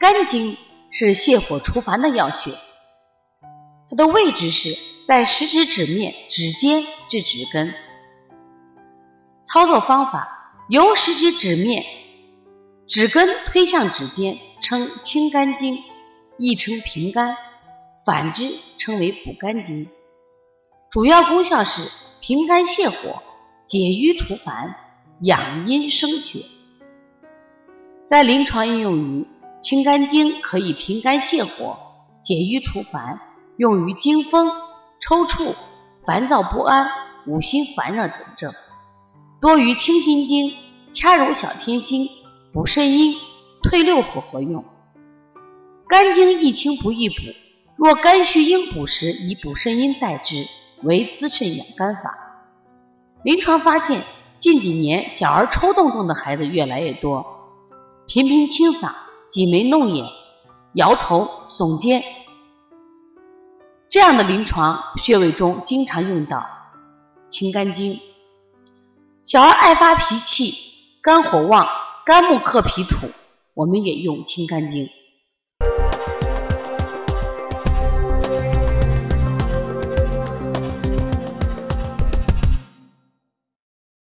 肝经是泻火除烦的要穴，它的位置是在食指指面、指尖至指根。操作方法：由食指指面、指根推向指尖，称清肝经，亦称平肝；反之称为补肝经。主要功效是平肝泻火、解瘀除烦、养阴生血。在临床应用于清肝经，可以平肝泻火、解瘀除烦，用于惊风、抽搐、烦躁不安、五心烦热等症，多于清心经、掐揉小天心、补肾阴、退六腑合用。肝经易清不易补，若肝虚应补时，以补肾阴代之，为滋肾养肝法。临床发现，近几年小儿抽动症的孩子越来越多。频频清嗓、挤眉弄眼、摇头耸肩，这样的临床穴位中经常用到清肝经。小儿爱发脾气、肝火旺、肝木克脾土，我们也用清肝经。